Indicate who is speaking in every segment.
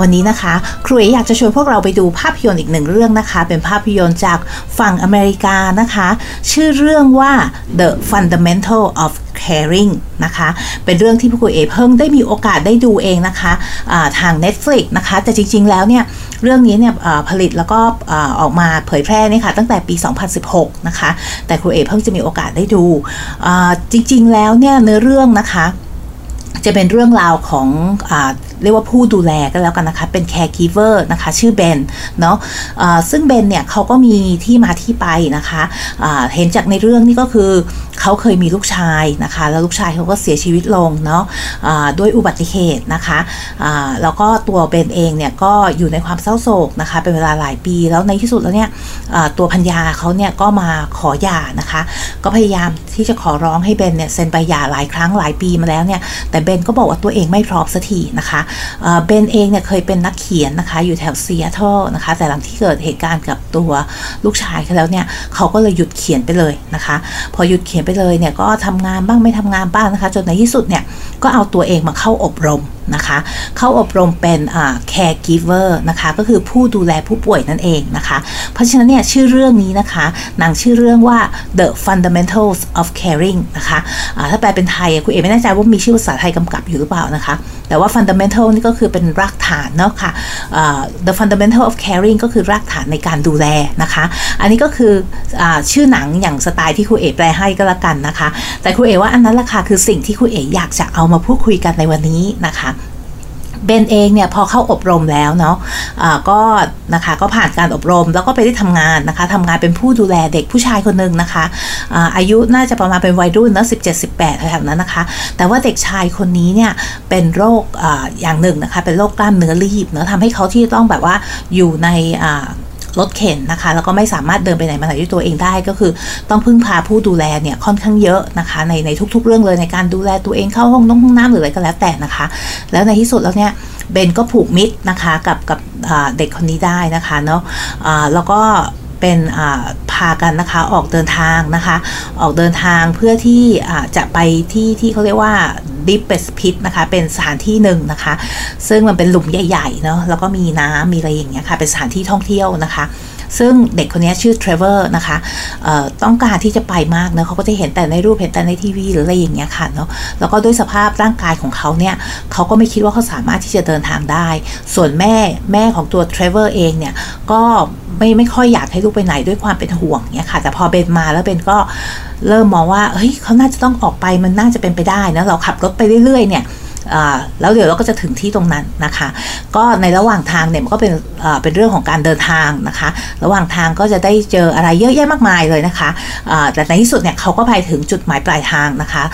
Speaker 1: วันนี้นะคะ ครูเออยากจะชวนพวกเราไปดูภาพยนตร์อีกหนึ่งเรื่องนะคะ เป็นภาพยนตร์จากฝั่งอเมริกานะคะ ชื่อเรื่องว่า The Fundamental of Caring นะคะ เป็นเรื่องที่ครูเอเพิ่งได้มีโอกาสได้ดูเองนะคะะทาง Netflix นะคะ แต่จริง ๆ แล้วเนี่ย เรื่องนี้เนี่ยผลิตแล้วก็ออกมาเผยแพร่นี่ค่ะตั้งแต่ปี 2016 นะคะ แต่ครูเอเพิ่งจะมีโอกาสได้ดู จริง ๆ แล้วเนี่ยเนื้อเรื่องนะคะ จะเป็นเรื่องราวของอเรียกว่าผู้ดูแลก็แล้วกันนะคะ เป็น caregiver นะคะชื่อเบนเนาะะซึ่งเบนเนี่ยเขาก็มีที่มาที่ไปนะคะะเห็นจากในเรื่องนี้ก็คือเขาเคยมีลูกชายนะคะ แล้วลูกชายเขาก็เสียชีวิตลงเนาะะด้วยอุบัติเหตุนะคะะแล้วก็ตัวเบนเองเนี่ยก็อยู่ในความเศร้าโศกนะคะ เป็นเวลาหลายปีแล้วในที่สุดแล้วเนี่ยตัวพัญญาเขาเนี่ยก็มาขอหย่านะคะ ก็พยายามที่จะขอร้องให้เบนเนี่ยเซ็นใบหย่าหลายครั้งหลายปีมาแล้วเนี่ยแต่เบนก็บอกว่าตัวเองไม่พร้อมสักทีนะคะเบนเองเนี่ยเคยเป็นนักเขียนนะคะอยู่แถวซีแอตเทิลนะคะ แต่หลังที่เกิดเหตุการณ์กับตัวลูกชายเขาแล้วเนี่ยเขาก็เลยหยุดเขียนไปเลยนะคะ พอหยุดเขียนไปเลยเนี่ยก็ทำงานบ้างไม่ทำงานบ้างนะคะ จนในที่สุดเนี่ยก็เอาตัวเองมาเข้าอบรม นะคะเข้าอบรมเป็น caregiver นะคะก็คือผู้ดูแลผู้ป่วยนั่นเองนะคะ เพราะฉะนั้นเนี่ยชื่อเรื่องนี้นะคะหนังชื่อเรื่องว่า The Fundamentals of Caring นะคะะถ้าแปลเป็นไทยคุณเอไม่แน่ใจว่ามีชื่อภาษาไทยกำกับอยู่หรือเปล่านะคะ แต่ว่า fundamental นี่ก็คือเป็นรากฐานเนาะค่ะ the fundamental of caring ก็คือรากฐานในการดูแลนะคะ อันนี้ก็คืออชื่อหนังอย่างสไตล์ที่ครูเอแปลให้ก็แล้วกันนะคะ แต่ครูเอว่าอันนั้นละค่ะคือสิ่งที่ครูเอ๋อยากจะเอามาพูดคุยกันในวันนี้นะคะ เบนเองเนี่ยพอเข้าอบรมแล้วเนาะะก็นะคะก็ผ่านการอบรมแล้วก็ไปได้ทำงานนะคะทำงานเป็นผู้ดูแลเด็กผู้ชายคนหนึ่งนะคะอาอายุน่าจะประมาณเป็นวัยรุ่นนะสิบเจ็ดสิบแปดแถวนั้นนะคะ แต่ว่าเด็กชายคนนี้เนี่ยเป็นโรคออย่างหนึ่งนะคะเป็นโรคกล้ามเนื้อรีบเนาะทำให้เขาที่ต้องแบบว่าอยู่ใน รถเข็นนะคะ แล้วก็ไม่สามารถเดินไปไหนมาไหนด้วยตัวเองได้ก็คือ ต้องพึ่งพาผู้ดูแลเนี่ยค่อนข้างเยอะนะคะในในทุก ๆ เรื่องเลยในการดูแลตัวเองเข้าห้องน้องห้องน้ำหรืออะไรก็แล้วแต่นะคะ แล้วในที่สุดแล้วเนี่ยเบนก็ผูกมิตรนะคะกับกับเด็กคนนี้ได้นะคะเนาะแล้วก็ เป็นพากันนะคะออกเดินทางนะคะ ออกเดินทางเพื่อที่จะไปที่ที่เขาเรียกว่า deepest pit นะคะ เป็นสถานที่หนึ่งนะคะ ซึ่งมันเป็นหลุมใหญ่ๆเนาะแล้วก็มีน้ำมีอะไรอย่างเงี้ยค่ะ เป็นสถานที่ท่องเที่ยวนะคะ ซึ่งเด็กคนนี้ชื่อเทรเวอร์นะคะต้องการที่จะไปมากเนะเขาก็จะเห็นแต่ในรูปเห็นแต่ในทีวีหรืออะไรอย่างเงี้ยค่ะเนาะแล้วก็ด้วยสภาพร่างกายของเขาเนี่ยเขาก็ไม่คิดว่าเขาสามารถที่จะเดินทางได้ ส่วนแม่แม่ของตัวเทรเวอร์เองเนี่ยก็ไม่ไม่ค่อยอยากให้ลูกไปไหนด้วยความเป็นห่วงเนี่ยค่ะ แต่พอเบนมาแล้วเบนก็เริ่มมองว่าเฮ้ยเขาน่าจะต้องออกไปมันน่าจะเป็นไปได้นะเราขับรถไปเรื่อยๆเนี่ย แล้วเดี๋ยวเราก็จะถึงที่ตรงนั้นนะคะ ก็ในระหว่างทางเนี่ยมันก็เป็นเป็นเรื่องของการเดินทางนะคะ ระหว่างทางก็จะได้เจออะไรเยอะแยะมากมายเลยนะคะแต่ในที่สุดเนี่ยเขาก็ไปถึงจุดหมายปลายทางนะคะ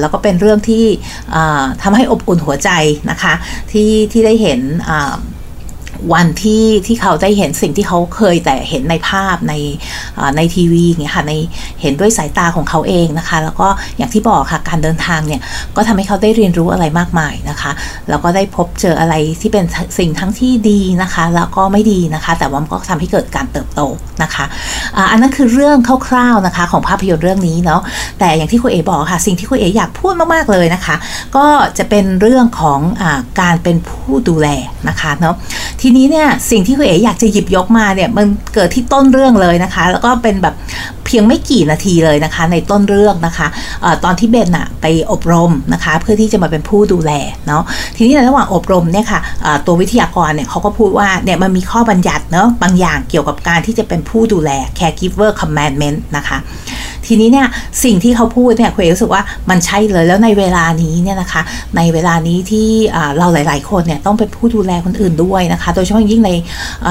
Speaker 1: แล้วก็เป็นเรื่องที่ทำให้อบอุ่นหัวใจนะคะ ที่ที่ได้เห็น วันที่ที่เขาได้เห็นสิ่งที่เขาเคยแต่เห็นในภาพในในทีวีเงี้ยค่ะในเห็นด้วยสายตาของเขาเองนะคะ แล้วก็อย่างที่บอกค่ะการเดินทางเนี่ยก็ทำให้เขาได้เรียนรู้อะไรมากมายนะคะแล้วก็ได้พบเจออะไรที่เป็นสิ่งทั้งที่ดีนะคะ แล้วก็ไม่ดีนะคะ แต่ว่ามันก็ทำให้เกิดการเติบโตนะคะอันนั้นคือเรื่องคร่าวๆนะคะของภาพยนตร์เรื่องนี้เนาะแต่อย่างที่คุณเอ๋บอกค่ะสิ่งที่คุณเอ๋อยากพูดมากๆเลยนะคะ ก็จะเป็นเรื่องของอการเป็นผู้ดูแลนะคะเนาะที่ีนี้เนี่ยสิ่งที่คุณเอ๋อยากจะหยิบยกมาเนี่ยมันเกิดที่ต้นเรื่องเลยนะคะ แล้วก็เป็นแบบ เพียงไม่กี่นาทีเลยนะคะ ในต้นเรื่องนะคะออตอนที่เบนอะไปอบรมนะคะ เพื่อที่จะมาเป็นผู้ดูแลเนาะทีนี้ในระหว่างอบรมเนี่ยค่ะตัววิทยากรเนี่ยเขาก็พูดว่าเนี่ยมันมีข้อบัญญัติเนาะบางอย่างเกี่ยวกับการที่จะเป็นผู้ดูแล caregiver commandment นะคะทีนี้เนี่ยสิ่งที่เขาพูดเนี่ยคุณเอรู้สึกว่ามันใช่เลยแล้วในเวลานี้เนี่ยนะคะ ในเวลานี้ที่เราหลาย ๆ คนเนี่ยต้องเป็นผู้ดูแลคนอื่นด้วยนะคะ โดยเฉพาะยิ่งใน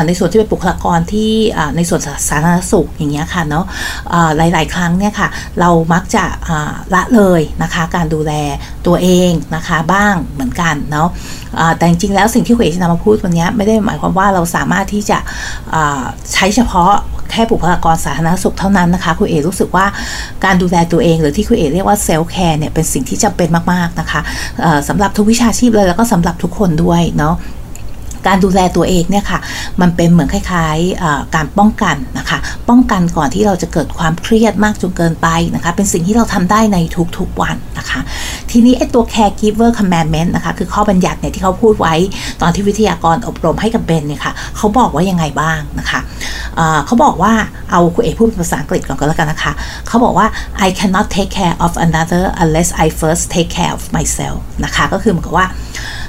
Speaker 1: ในส่วนที่เป็นบุคลากรที่ในส่วนสาธารณสุขอย่างเงี้ยค่ะเนาะหลาย ๆ ครั้งเนี่ยค่ะเรามักจะละเลยนะคะการดูแลตัวเองนะคะบ้างเหมือนกันเนาะแต่จริง ๆ แล้วสิ่งที่คุณเอจะนำมาพูดวันนี้ไม่ได้หมายความว่าเราสามารถที่จะใช้เฉพาะแค่บุคลากรสาธารณสุขเท่านั้นนะคะคุณเอรู้สึกว่าการดูแลตัวเอง หรือที่คุณเอเรียกว่าเซลล์แคร์เนี่ยเป็นสิ่งที่จำเป็นมาก ๆ นะคะสำหรับทุกวิชาชีพเลยแล้วก็สำหรับทุกคนด้วยเนาะ การดูแลตัวเองเนี่ยค่ะมันเป็นเหมือนคล้ายๆการป้องกันนะคะป้องกันก่อนที่เราจะเกิดความเครียดมากจนเกินไปนะคะเป็นสิ่งที่เราทำได้ในทุกๆวันนะคะ ทีนี้ไอ้ตัว caregiver commandment นะคะคือข้อบัญญัติเนี่ยที่เขาพูดไว้ตอนที่วิทยากรอบรมให้กับเบนเนี่ยค่ะเขาบอกว่ายังไงบ้างนะคะเขาบอกว่าเอาคุณเอกพูดภาษาอังกฤษก่อนก็แล้วกันนะคะเขาบอกว่า I cannot take care of another unless I first take care of myself นะคะก็คือเหมือนกับว่า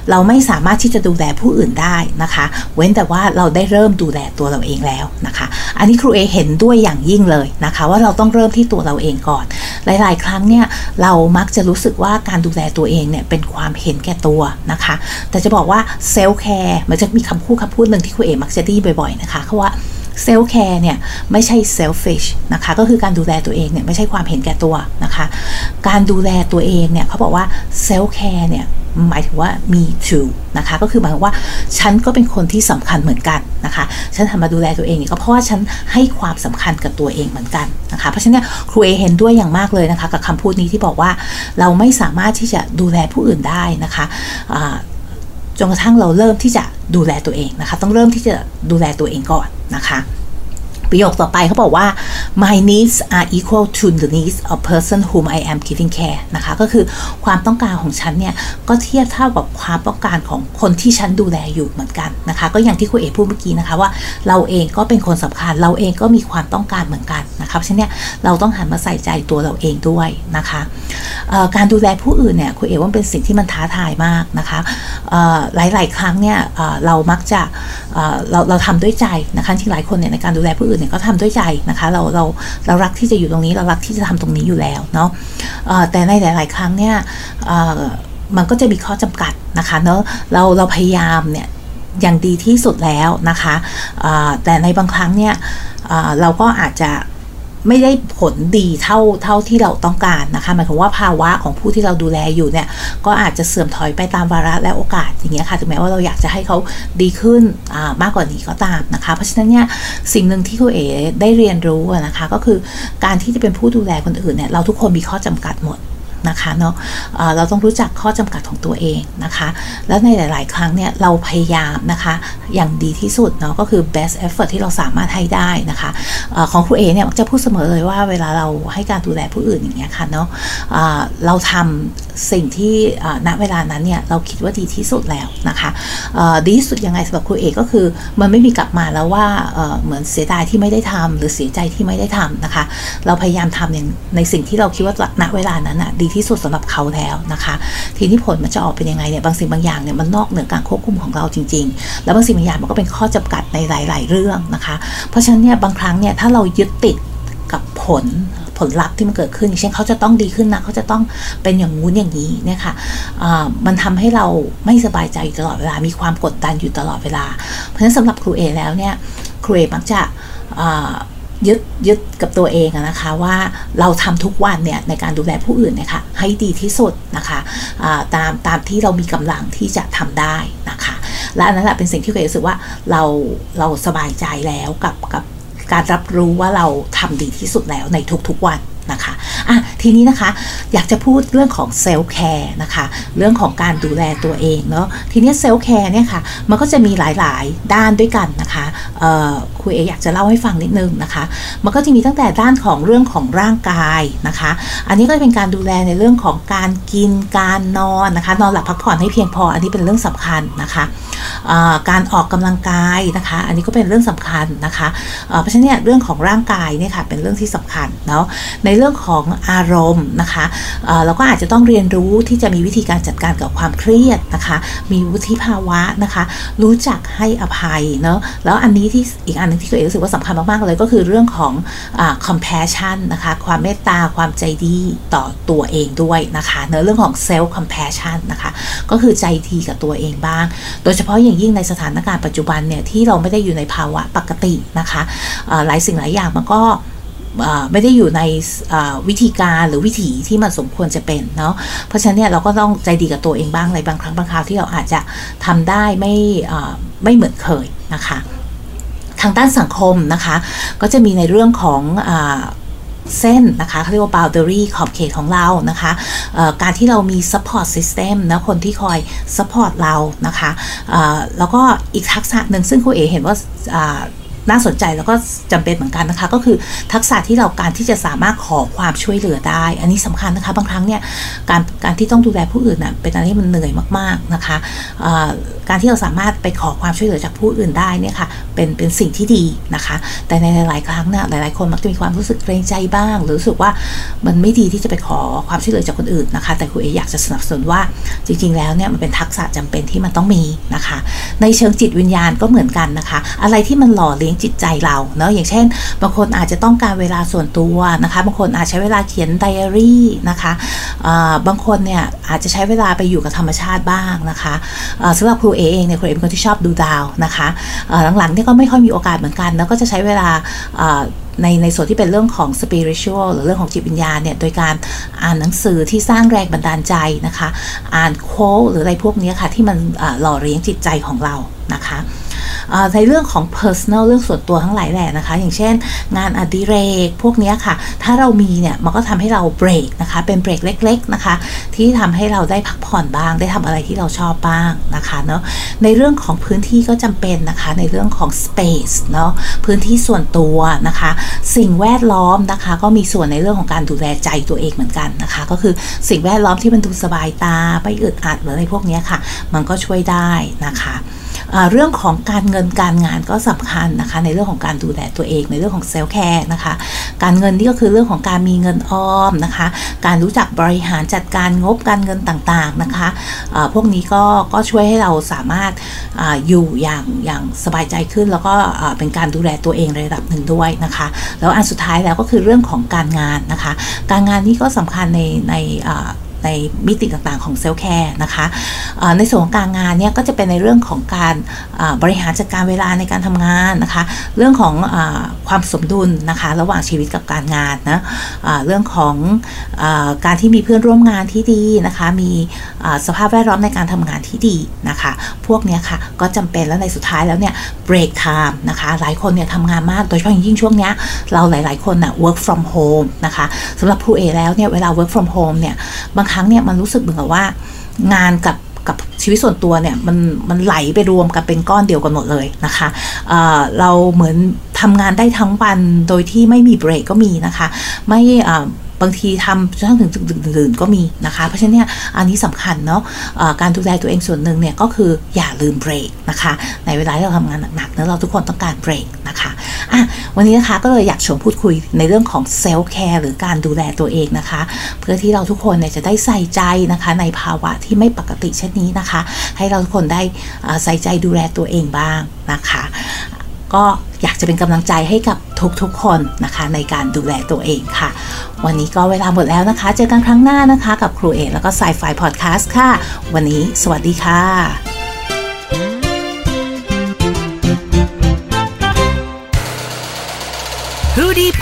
Speaker 1: เราไม่สามารถที่จะดูแลผู้อื่นได้นะคะ เว้นแต่ว่าเราได้เริ่มดูแลตัวเราเองแล้วนะคะ อันนี้ครูเอเห็นด้วยอย่างยิ่งเลยนะคะ ว่าเราต้องเริ่มที่ตัวเราเองก่อน หลาย ๆ ครั้งเนี่ยเรามักจะรู้สึกว่าการดูแลตัวเองเนี่ยเป็นความเห็นแก่ตัวนะคะ แต่จะบอกว่า self-care มันจะมีคำพูดคำพูดหนึ่งที่ครูเอมักจะได้บ่อย ๆ นะคะเขาว่า self-care เนี่ยไม่ใช่ selfish นะคะก็คือการดูแลตัวเองเนี่ยไม่ใช่ความเห็นแก่ตัวนะคะ การดูแลตัวเองเนี่ยเขาบอกว่า self-care เนี่ย หมายถึงว่ามี too นะคะ ก็คือหมายว่าฉันก็เป็นคนที่สำคัญเหมือนกันนะคะ ฉันทำมาดูแลตัวเองเนี่ยก็เพราะว่าฉันให้ความสำคัญกับตัวเองเหมือนกันนะคะ เพราะฉะนั้นครูเอเห็นด้วยอย่างมากเลยนะคะ กับคำพูดนี้ที่บอกว่าเราไม่สามารถที่จะดูแลผู้อื่นได้นะคะจนกระทั่งเราเริ่มที่จะดูแลตัวเองนะคะ ต้องเริ่มที่จะดูแลตัวเองก่อนนะคะ ประโยคต่อไปเขาบอกว่า my needs are equal to the needs of person whom I am giving care นะคะ ก็คือความต้องการของฉันเนี่ย ก็เทียบเท่ากับความต้องการของคนที่ฉันดูแลอยู่เหมือนกันนะคะ ก็อย่างที่คุณเอพูดเมื่อกี้นะคะว่าเราเองก็เป็นคนสำคัญ เราเองก็มีความต้องการเหมือนกันนะคะเพราะฉะนั้นเราต้องหันมาใส่ใจตัวเราเองด้วยนะคะการดูแลผู้อื่นเนี่ยคุณเอว่าเป็นสิ่งที่มันท้าทายมากนะคะหลาย ๆ ครั้งเนี่ยเรามักจะเราเราทำด้วยใจนะคะที่หลายคนเนี่ยในการดูแลผู้อื่นเนี่ยก็ทำด้วยใจนะคะ เราเราเรารักที่จะอยู่ตรงนี้ เรารักที่จะทำตรงนี้อยู่แล้วเนาะแต่ในหลาย ๆ ครั้งเนี่ยมันก็จะมีข้อจำกัดนะคะเนาะเราเราพยายามเนี่ยอย่างดีที่สุดแล้วนะคะแต่ในบางครั้งเนี่ยเราก็อาจจะ ไม่ได้ผลดีเท่าเท่าที่เราต้องการนะคะหมายความว่าภาวะของผู้ที่เราดูแลอยู่เนี่ยก็อาจจะเสื่อมถอยไปตามวาระและโอกาสอย่างเงี้ยค่ะถึงแม้ว่าเราอยากจะให้เขาดีขึ้นมากกว่านี้ก็ตามนะคะ เพราะฉะนั้นเนี่ยสิ่งหนึ่งที่คุณเอ๋ได้เรียนรู้นะคะ ก็คือการที่จะเป็นผู้ดูแลคนอื่นเนี่ยเราทุกคนมีข้อจำกัดหมด นะคะเนาะเราต้องรู้จักข้อจำกัดของตัวเองนะคะ แล้วในหลาย ๆ ครั้งเนี่ยเราพยายามนะคะอย่างดีที่สุดเนาะก็คือ best effort ที่เราสามารถให้ได้นะคะอของครูเอเนี่ยจะพูดเสมอเลยว่าเวลาเราให้การดูแลผู้อื่นอย่างเงี้ยค่ะเนาะะเราทำสิ่งที่ณเวลานั้นเนี่ยเราคิดว่าดีที่สุดแล้วนะคะดีที่สุดยังไงสำหรับครูเอก็คือมันไม่มีกลับมาแล้วว่าเหมือนเสียดายที่ไม่ได้ทำหรือเสียใจที่ไม่ได้ทำนะคะ เราพยายามทำในในสิ่งที่เราคิดว่าณเวลานั้นอะดีที่สุดสำหรับเขาแล้วนะคะ ทีนี้ผลมันจะออกเป็นยังไงเนี่ยบางสิ่งบางอย่างเนี่ยมันนอกเหนือการควบคุมของเราจริง ๆ แล้วบางสิ่งบางอย่างมันก็เป็นข้อจำกัดในหลาย ๆ เรื่องนะคะ เพราะฉะนั้นเนี่ยบางครั้งเนี่ยถ้าเรายึดติดกับผลผลลัพธ์ที่มันเกิดขึ้นเช่นเขาจะต้องดีขึ้นนะเขาจะต้องเป็นอย่างงู้นอย่างนี้เนี่ยค่ะมันทำให้เราไม่สบายใจอยู่ตลอดเวลา มีความกดดันอยู่ตลอดเวลา เพราะฉะนั้นสำหรับครูเอแล้วเนี่ยครูเอมักจะ ยึดยึดกับตัวเองนะคะว่าเราทำทุกวันเนี่ยในการดูแลผู้อื่นนี่ยค่ะให้ดีที่สุดนะคะตามตามที่เรามีกำลังที่จะทำได้นะคะ และอันนั้นแหละเป็นสิ่งที่เคยรู้สึกว่าเราเราสบายใจแล้วกับกับการรับรู้ว่าเราทำดีที่สุดแล้วในทุกๆวันนะคะอะทีนี้นะคะอยากจะพูดเรื่องของ self-care นะคะเรื่องของการดูแลตัวเองเนาะทีนี้ self-care เนี่ยค่ะมันก็จะมีหลายๆ ด้านด้วยกันนะคะ เออยากจะเล่าให้ฟังนิดนึงนะคะ มันก็จะมีตั้งแต่ด้านของเรื่องของร่างกายนะคะ อันนี้ก็จะเป็นการดูแลในเรื่องของการกินการนอนนะคะนอนหลับพักผ่อนให้เพียงพอ อันนี้เป็นเรื่องสำคัญนะคะการออกกำลังกายนะคะ อันนี้ก็เป็นเรื่องสำคัญนะคะเพราะฉะนั้นเนี่ยเรื่องของร่างกายเนี่ยค่ะเป็นเรื่องที่สำคัญเนาะในเรื่องของอารมณ์นะคะเราก็อาจจะต้องเรียนรู้ที่จะมีวิธีการจัดการกับความเครียดนะคะ มีวุฒิภาวะนะคะ รู้จักให้อภัยเนาะแล้วอันนี้ที่อีกอันนึงที่ตัวเองรู้สึกว่าสำคัญมากๆเลยก็คือเรื่องของอ compassion นะคะความเมตตาความใจดีต่อตัวเองด้วยนะคะเนื้อเรื่องของ self compassion นะคะก็คือใจดีกับตัวเองบ้าง โดยเฉพาะอย่างยิ่งในสถานการณ์ปัจจุบันเนี่ยที่เราไม่ได้อยู่ในภาวะปกตินะคะหลายสิ่งหลายอย่างมันก็ไม่ได้อยู่ในวิธีการหรือวิถีที่มันสมควรจะเป็นเนาะเพราะฉะนั้นเนี่ยเราก็ต้องใจดีกับตัวเองบ้างในบางครั้งบางคราวที่เราอาจจะทำได้ไม่ไม่เหมือนเคยนะคะ ทางด้านสังคมนะคะ ก็จะมีในเรื่องของอเส้นนะคะเขาเรียกว่า boundary ขอบเขตของเรานะคะการที่เรามี support system นะคนที่คอย support เรานะคะแล้วก็อีกทักษะหนึ่งซึ่งครูเอเห็นว่า น่าสนใจแล้วก็จำเป็นเหมือนกันนะคะ ก็คือทักษะที่เราการที่จะสามารถขอความช่วยเหลือได้ อันนี้สำคัญนะคะ บางครั้งเนี่ยการการที่ต้องดูแลผู้อื่นนะเป็นอะไรที่มันเหนื่อยมากๆนะคะการที่เราสามารถไปขอความช่วยเหลือจากผู้อื่นได้เนี่ยค่ะเป็นเป็นสิ่งที่ดีนะคะ แต่ในหลาย ๆ ครั้งเนี่ยหลาย ๆ คนมักจะมีความรู้สึกเกรงใจบ้าง หรือรู้สึกว่ามันไม่ดีที่จะไปขอความช่วยเหลือจากคนอื่นนะคะ แต่ครูเออยากจะสนับสนุนว่าจริง ๆ แล้วเนี่ยมันเป็นทักษะจำเป็นที่มันต้องมีนะคะ ในเชิงจิตวิญญาณก็เหมือนกันนะคะ อะไรที่มันหล่อเลี้ยงจิตใจเราเนาะอย่างเช่น บางคนอาจจะต้องการเวลาส่วนตัวนะคะบางคนอาจใช้เวลาเขียนไดอารี่นะคะบางคนเนี่ยอาจจะใช้เวลาไปอยู่กับธรรมชาติบ้างนะคะสำหรับครูเอเองเนี่ยครูเอเป็นคนที่ชอบดูดาวนะคะหลังๆนี่ก็ไม่ค่อยมีโอกาสเหมือนกัน แล้วก็จะใช้เวลา ในในส่วนที่เป็นเรื่องของสปิริตชัลหรือเรื่องของจิตวิญญาณเนี่ยโดยการอ่านหนังสือที่สร้างแรงบันดาลใจนะคะ อ่านโค้ดหรืออะไรพวกนี้ค่ะที่มันหล่อเลี้ยงจิตใจของเรานะคะ ในเรื่องของ personal เรื่องส่วนตัวทั้งหลายแหละนะคะ อย่างเช่น งานอดิเรกพวกนี้ค่ะ ถ้าเรามีเนี่ยมันก็ทำให้เราเบรกนะคะ เป็นเบรกเล็ก ๆนะคะ ที่ทำให้เราได้พักผ่อนบ้าง ได้ทำอะไรที่เราชอบบ้างนะคะเนาะในเรื่องของพื้นที่ก็จำเป็นนะคะ ในเรื่องของ space เนาะพื้นที่ส่วนตัวนะคะ สิ่งแวดล้อมนะคะ ก็มีส่วนในเรื่องของการดูแลใจตัวเองเหมือนกันนะคะ ก็คือสิ่งแวดล้อมที่มันดูสบายตาไม่อึดอัดหรืออะไรพวกนี้ค่ะ มันก็ช่วยได้นะคะ เรื่องของการเงินการงานก็สำคัญนะคะ ในเรื่องของการดูแลตัวเองในเรื่องของเซลล์แคร์นะคะ การเงินนี่ก็คือเรื่องของการมีเงินออมนะคะ การรู้จักบริหารจัดการงบการเงินต่างๆนะคะพวกนี้ก็ก็ช่วยให้เราสามารถออยู่อย่างอย่างสบายใจขึ้น แล้วก็เป็นการดูแลตัวเองระดับหนึ่งด้วยนะคะ แล้วอันสุดท้ายแล้วก็คือเรื่องของการงานนะคะ การงานนี่ก็สำคัญในใน ในมิติต่างๆของเซลล์แคร์นะคะในส่วนของการงานเนี่ยก็จะเป็นในเรื่องของการบริหารจัดการเวลาในการทำงานนะคะ เรื่องของอความสมดุลนะคะ ระหว่างชีวิตกับการงานนะเรื่องของอการที่มีเพื่อนร่วมงานที่ดีนะคะ มีสภาพแวดล้อมในการทำงานที่ดีนะคะ พวกนี้ค่ะก็จำเป็นแล้วในสุดท้ายแล้วเนี่ย break time นะคะหลายคนเนี่ยทำงานมากโดยเฉพาะยิ่งช่วงนี้เราหลาย ๆคนนะ่ะ work from home นะคะสำหรับผู้เอแล้วเนี่ยเวลา work from home เนี่ยบางครั้งเนี่ยมันรู้สึกเหมือนกับว่า งานกับกับชีวิตส่วนตัวเนี่ยมันมันไหลไปรวมกันเป็นก้อนเดียวกันหมดเลยนะคะเเราเหมือนทำงานได้ทั้งวันโดยที่ไม่มีเบรกก็มีนะคะ ไม่บางทีทำจนถึงดึกดื่นก็มีนะคะ เพราะฉะนั้นเนี่ยอันนี้สำคัญเนาะะการดูแลตัวเองส่วนหนึ่งเนี่ยก็คืออย่าลืมเบรกนะคะ ในเวลาที่เราทำงานหนักๆเนะเราทุกคนต้องการเบรกนะคะอะ วันนี้นะคะก็เลยอยากชวนพูดคุยในเรื่องของเซลล์แคร์หรือการดูแลตัวเองนะคะ เพื่อที่เราทุกคนเนี่ยจะได้ใส่ใจนะคะ ในภาวะที่ไม่ปกติเช่นนี้นะคะ ให้เราทุกคนได้ใส่ใจดูแลตัวเองบ้างนะคะ ก็อยากจะเป็นกำลังใจให้กับทุกๆคนนะคะ ในการดูแลตัวเองค่ะ วันนี้ก็เวลาหมดแล้วนะคะ เจอกันครั้งหน้านะคะ กับครูเอกแล้วก็สายไฟพอดแคสต์ค่ะ วันนี้สวัสดีค่ะ